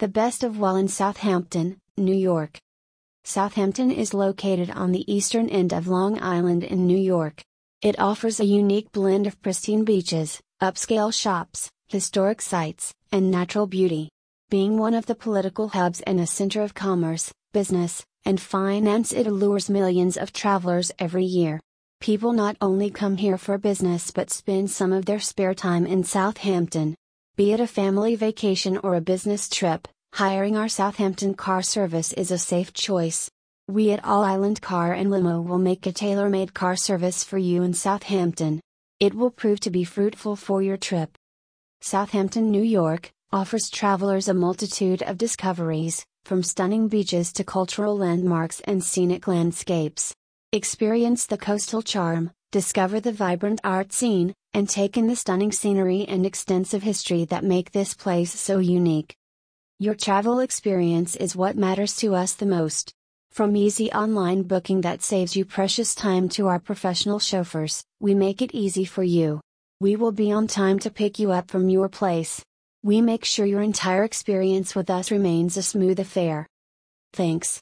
The Best of Well in Southampton, New York. Southampton is located on the eastern end of Long Island in New York. It offers a unique blend of pristine beaches, upscale shops, historic sites, and natural beauty. Being one of the political hubs and a center of commerce, business, and finance, it allures millions of travelers every year. People not only come here for business but spend some of their spare time in Southampton. Be it a family vacation or a business trip, hiring our Southampton car service is a safe choice. We at All Island Car and Limo will make a tailor made car service for you in Southampton. It will prove to be fruitful for your trip. Southampton, New York, offers travelers a multitude of discoveries, from stunning beaches to cultural landmarks and scenic landscapes. Experience the coastal charm, discover the vibrant art scene, and take in the stunning scenery and extensive history that make this place so unique. Your travel experience is what matters to us the most. From easy online booking that saves you precious time to our professional chauffeurs, we make it easy for you. We will be on time to pick you up from your place. We make sure your entire experience with us remains a smooth affair. Thanks.